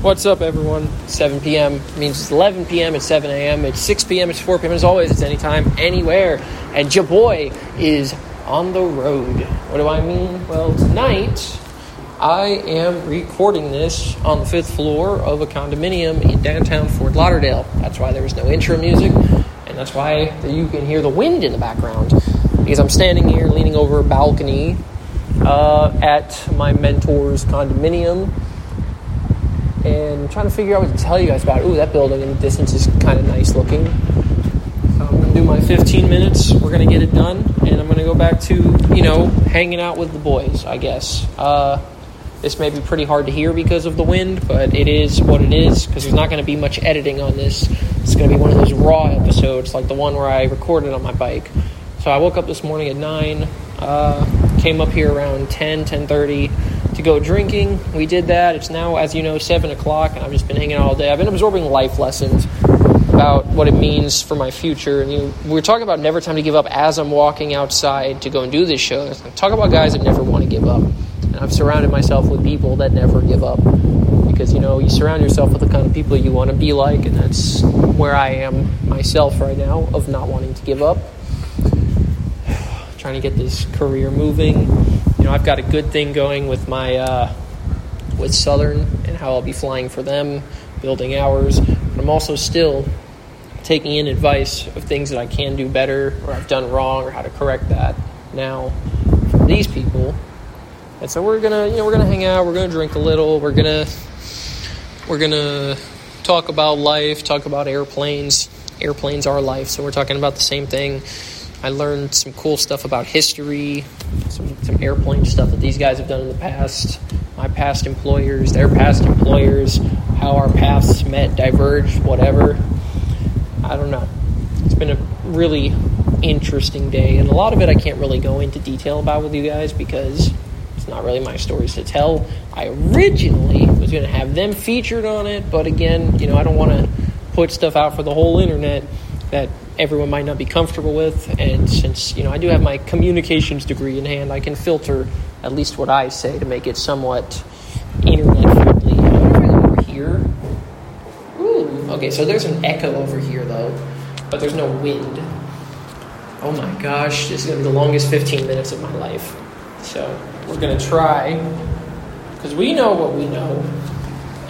What's up, everyone? 7 p.m. means it's 11 p.m. It's 7 a.m. It's 6 p.m. It's 4 p.m. As always, it's anytime, anywhere. And your boy is on the road. What do I mean? Well, tonight I am recording this on the fifth floor of a condominium in downtown Fort Lauderdale. That's why there was no intro music, and that's why you can hear the wind in the background. Because I'm standing here leaning over a balcony uh, at my mentor's condominium and trying to figure out what to tell you guys about. Ooh, that building in the distance is kind of nice looking. So I'm to do my 15 minutes. We're to get it done, and I'm to go back to, you know, hanging out with the boys, I guess. Uh, this may be pretty hard to hear because of the wind, but it is what it is because there's not going to be much editing on this. It's going to be one of those raw episodes like the one where I recorded on my bike. So I woke up this morning at 9, uh, came up here around 10, 10.30 to go drinking. We did that. It's now, as you know, 7 o'clock, and I've just been hanging out all day. I've been absorbing life lessons about what it means for my future. And you, we are talking about never time to give up as I'm walking outside to go and do this show. Talk about guys that never want to give up. And I've surrounded myself with people that never give up. Because, you know, you surround yourself with the kind of people you want to be like, and that's where I am myself right now, of not wanting to give up. Trying to get this career moving know, I've got a good thing going with my uh, with Southern and how I'll be flying for them, building hours. But I'm also still taking in advice of things that I can do better or I've done wrong or how to correct that now from these people. And so we're gonna, you know, we're gonna hang out. We're gonna drink a little. We're gonna, we're gonna talk about life. Talk about airplanes. Airplanes are life. So we're talking about the same thing. I learned some cool stuff about history, some, some airplane stuff that these guys have done in the past, my past employers, their past employers, how our paths met, diverged, whatever. I don't know. It's been a really interesting day, and a lot of it I can't really go into detail about with you guys because it's not really my stories to tell. I originally was going to have them featured on it, but again, you know, I don't want to put stuff out for the whole internet that everyone might not be comfortable with. And since you know I do have my communications degree in hand, I can filter at least what I say to make it somewhat internet friendly. over here. Ooh, okay, so there's an echo over here though, but there's no wind. Oh my gosh, this is gonna be the longest 15 minutes of my life. So we're gonna try because we know what we know,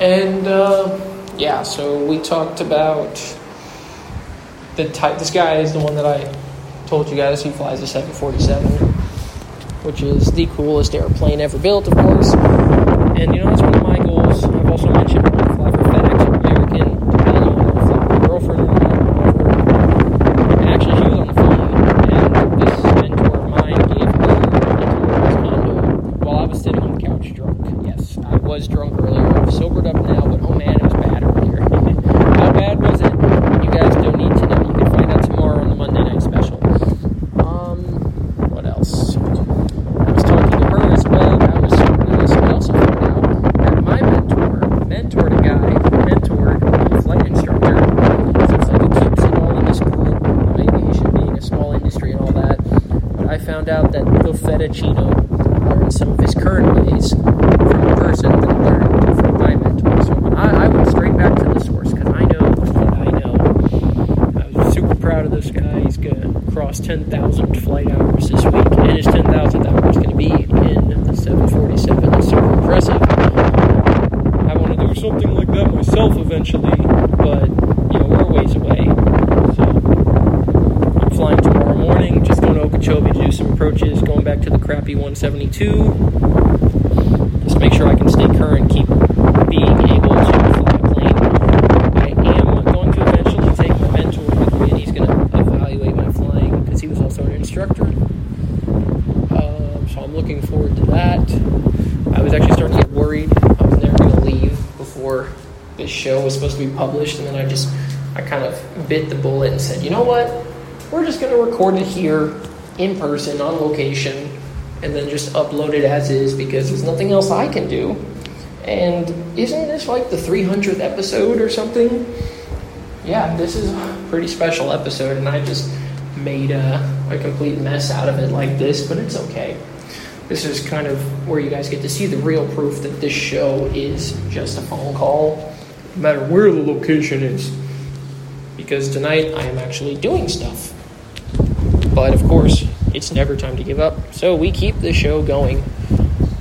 and uh, yeah. So we talked about the type. This guy is the one that I told you guys. He flies a 747, which is the coolest airplane ever built, of course. And you know that's one of my goals. I've also mentioned found out that the Fettuccino learned some of his current ways from a person that learned from my mentor. So I, I went straight back to the source because I know what I know. I was super proud of this guy. He's going to cross 10,000 flight hours this week, and his 10,000th hour is going to be in the 747. That's super impressive. I want to do something like that myself eventually, but you know, we're a ways away. Crappy 172. Just make sure I can stay current, keep being able to fly a plane. I am going to eventually take my mentor with me, and he's going to evaluate my flying because he was also an instructor. Um, so I'm looking forward to that. I was actually starting to get worried. I was never going to leave before this show was supposed to be published, and then I just I kind of bit the bullet and said, you know what? We're just going to record it here in person on location and then just upload it as is because there's nothing else I can do. And isn't this like the 300th episode or something? Yeah, this is a pretty special episode, and I just made a, a complete mess out of it like this, but it's okay. this is kind of where you guys get to see the real proof that this show is just a phone call, no matter where the location is. Because tonight I am actually doing stuff. But of course, it's never time to give up. So we keep the show going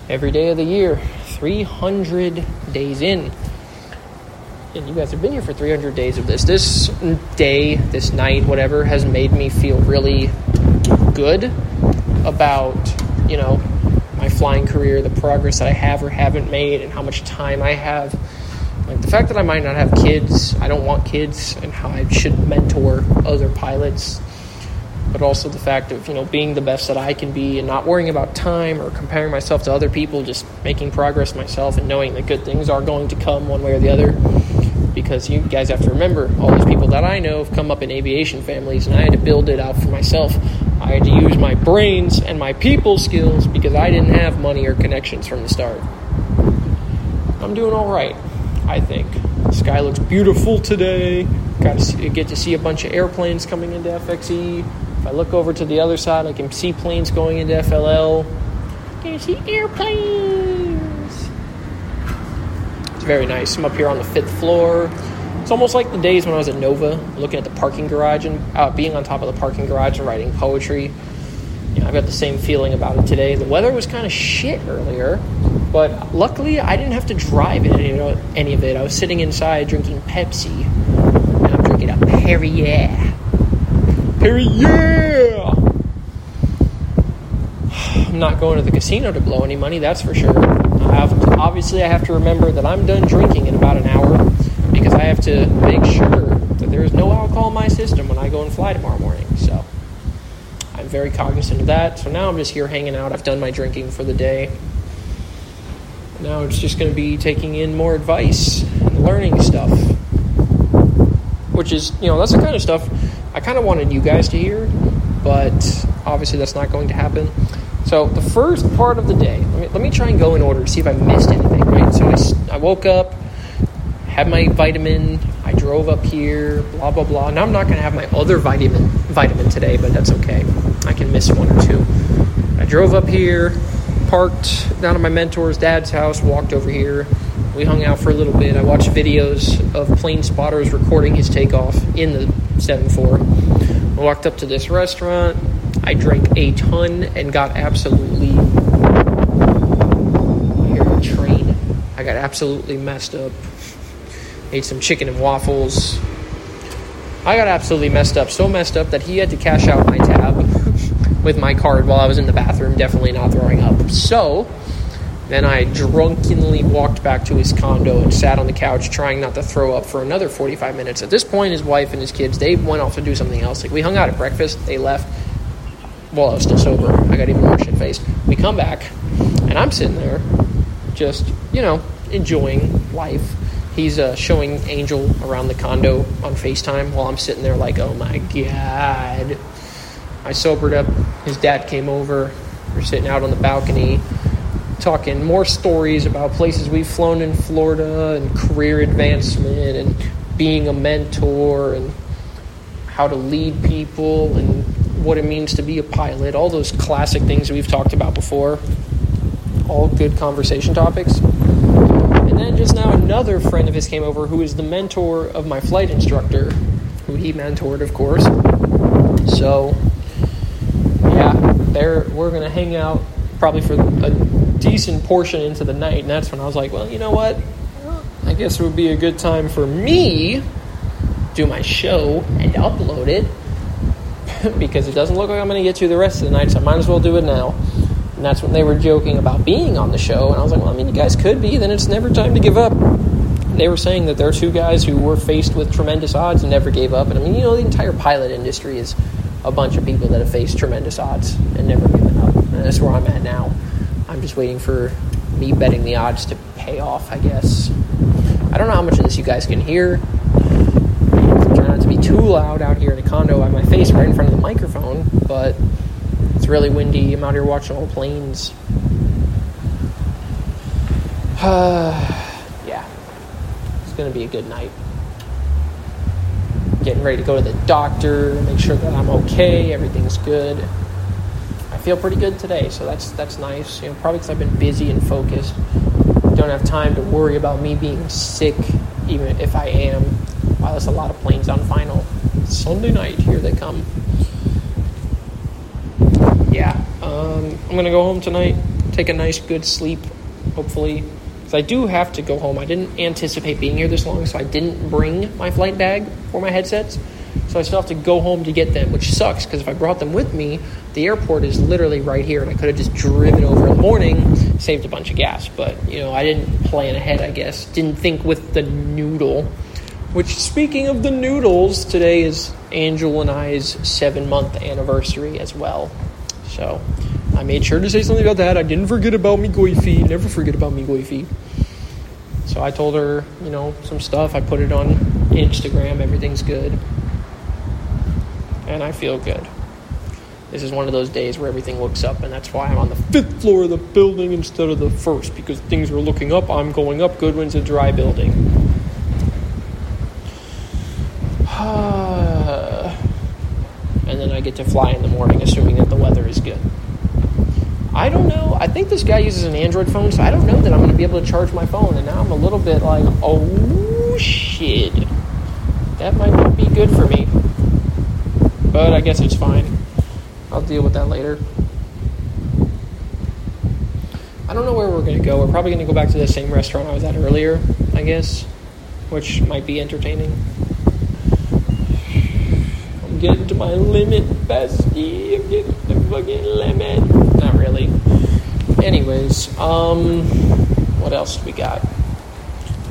every day of the year, 300 days in. And you guys have been here for 300 days of this. This day, this night, whatever, has made me feel really good about, you know, my flying career, the progress that I have or haven't made, and how much time I have. Like the fact that I might not have kids, I don't want kids, and how I should mentor other pilots but also the fact of you know being the best that I can be and not worrying about time or comparing myself to other people, just making progress myself and knowing that good things are going to come one way or the other. Because you guys have to remember, all these people that I know have come up in aviation families, and I had to build it out for myself. I had to use my brains and my people skills because I didn't have money or connections from the start. I'm doing all right, I think. The sky looks beautiful today. Got to get to see a bunch of airplanes coming into FXE. I look over to the other side, I can see planes going into FLL. I can see airplanes. It's very nice. I'm up here on the fifth floor. It's almost like the days when I was at Nova, looking at the parking garage and uh, being on top of the parking garage and writing poetry. You know, I've got the same feeling about it today. The weather was kind of shit earlier, but luckily I didn't have to drive in any, any of it. I was sitting inside drinking Pepsi, and I'm drinking a Perrier. Perry, yeah! I'm not going to the casino to blow any money, that's for sure. I have to, obviously, I have to remember that I'm done drinking in about an hour because I have to make sure that there is no alcohol in my system when I go and fly tomorrow morning. So I'm very cognizant of that. So now I'm just here hanging out. I've done my drinking for the day. Now it's just going to be taking in more advice and learning stuff. Which is, you know, that's the kind of stuff I kind of wanted you guys to hear, but obviously that's not going to happen. So the first part of the day, let me, let me try and go in order to see if I missed anything, right? So I, I woke up, had my vitamin, I drove up here, blah, blah, blah. Now I'm not going to have my other vitamin, vitamin today, but that's okay. I can miss one or two. I drove up here, parked down at my mentor's dad's house, walked over here. We hung out for a little bit. I watched videos of plane spotters recording his takeoff in the 7-4. I walked up to this restaurant. I drank a ton and got absolutely. A train. I got absolutely messed up. Ate some chicken and waffles. I got absolutely messed up. So messed up that he had to cash out my tab with my card while I was in the bathroom, definitely not throwing up. So then I drunkenly walked back to his condo and sat on the couch trying not to throw up for another 45 minutes. At this point, his wife and his kids, they went off to do something else. Like, we hung out at breakfast, they left while I was still sober. I got even more shit faced. We come back, and I'm sitting there just, you know, enjoying life. He's uh, showing Angel around the condo on FaceTime while I'm sitting there like, oh my God. I sobered up. His dad came over. We're sitting out on the balcony talking more stories about places we've flown in Florida and career advancement and being a mentor and how to lead people and what it means to be a pilot, all those classic things we've talked about before. All good conversation topics. And then just now, another friend of his came over who is the mentor of my flight instructor, who he mentored, of course. So, yeah, there we're gonna hang out probably for a decent portion into the night, and that's when I was like, well, you know what? I guess it would be a good time for me do my show and upload it because it doesn't look like I'm going to get through the rest of the night, so I might as well do it now. And that's when they were joking about being on the show, and I was like, well, I mean, you guys could be, then it's never time to give up. They were saying that there are two guys who were faced with tremendous odds and never gave up. And I mean, you know, the entire pilot industry is a bunch of people that have faced tremendous odds and never given up. And that's where I'm at now. I'm just waiting for me betting the odds to pay off, I guess. I don't know how much of this you guys can hear. Trying not to be too loud out here in a condo. I have my face right in front of the microphone, but it's really windy. I'm out here watching all the planes. yeah, it's to be a good night. Getting ready to go to the doctor, make sure that I'm okay, everything's good feel pretty good today, so that's that's nice. You know, probably because I've been busy and focused. Don't have time to worry about me being sick, even if I am. Wow, there's a lot of planes on final. Sunday night, here they come. Yeah, um, I'm gonna go home tonight, take a nice good sleep, hopefully. Because I do have to go home. I didn't anticipate being here this long, so I didn't bring my flight bag or my headsets. So I still have to go home to get them, which sucks because if I brought them with me, the airport is literally right here, and I could have just driven over in the morning, saved a bunch of gas. But you know, I didn't plan ahead. I guess didn't think with the noodle. Which, speaking of the noodles, today is Angel and I's seven month anniversary as well. So I made sure to say something about that. I didn't forget about me Goify. Never forget about me Goify. So I told her, you know, some stuff. I put it on Instagram. Everything's good and I feel good. This is one of those days where everything looks up, and that's why I'm on the fifth floor of the building instead of the first, because things are looking up. I'm going up. Goodwin's a dry building. and then I get to fly in the morning, assuming that the weather is good. I don't know. I think this guy uses an Android phone, so I don't know that I'm going to be able to charge my phone. And now I'm a little bit like, oh shit. That might not be good for me. But I guess it's fine. I'll deal with that later. I don't know where we're going to go. We're probably going to go back to the same restaurant I was at earlier, I guess, which might be entertaining. I'm getting to my limit, bestie. I'm getting to the fucking limit. Not really. Anyways, um, what else we got?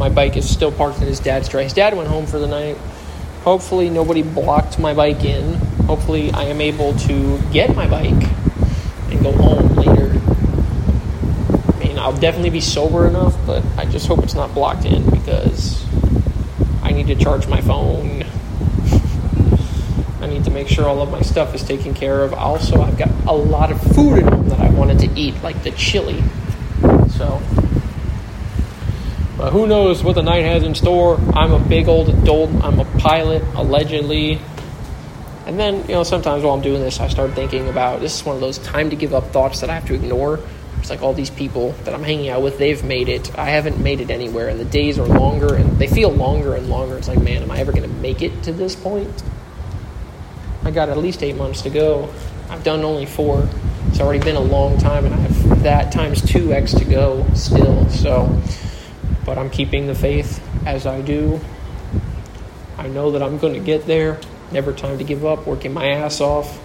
My bike is still parked in his dad's driveway. His dad went home for the night. Hopefully, nobody blocked my bike in. Hopefully, I am able to get my bike and go home later. I mean, I'll definitely be sober enough, but I just hope it's not blocked in because I need to charge my phone. I need to make sure all of my stuff is taken care of. Also, I've got a lot of food at home that I wanted to eat, like the chili. So, but who knows what the night has in store? I'm a big old adult. I'm a pilot, allegedly. And then, you know, sometimes while I'm doing this, I start thinking about this is one of those time to give up thoughts that I have to ignore. It's like all these people that I'm hanging out with, they've made it. I haven't made it anywhere, and the days are longer, and they feel longer and longer. It's like, man, am I ever going to make it to this point? I got at least eight months to go. I've done only four. It's already been a long time, and I have that times 2x to go still. So but I'm keeping the faith as I do. I know that I'm going to get there. Never time to give up, working my ass off.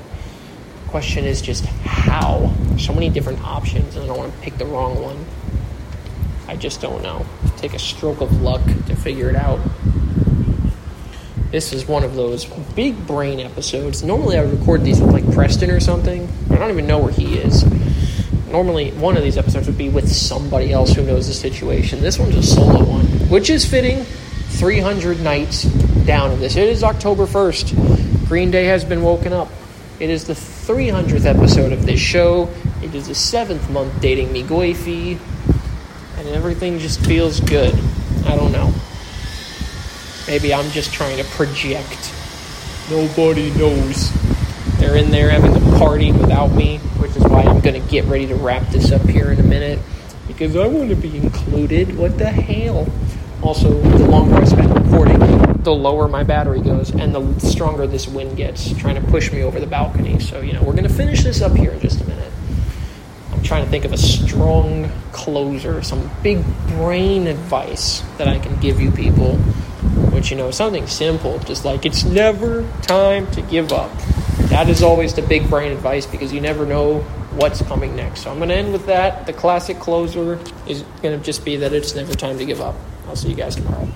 Question is just how. So many different options, and I don't want to pick the wrong one. I just don't know. Take a stroke of luck to figure it out. This is one of those big brain episodes. Normally, I would record these with like Preston or something. I don't even know where he is normally one of these episodes would be with somebody else who knows the situation. This one's a solo one, which is fitting. 300 nights down of this. It is October 1st. Green Day has been woken up. It is the 300th episode of this show. It is the seventh month dating me Goify, and everything just feels good. I don't know. Maybe I'm just trying to project. Nobody knows. They're in there having a party without me, which is why I'm going to get ready to wrap this up here in a minute because I want to be included. What the hell? Also, the longer I spend recording, the lower my battery goes and the stronger this wind gets, trying to push me over the balcony. So, you know, we're going to finish this up here in just a minute. I'm trying to think of a strong closer, some big brain advice that I can give you people. Which, you know, something simple, just like it's never time to give up that is always the big brain advice because you never know what's coming next. So I'm going to end with that. The classic closer is going to just be that it's never time to give up. I'll see you guys tomorrow.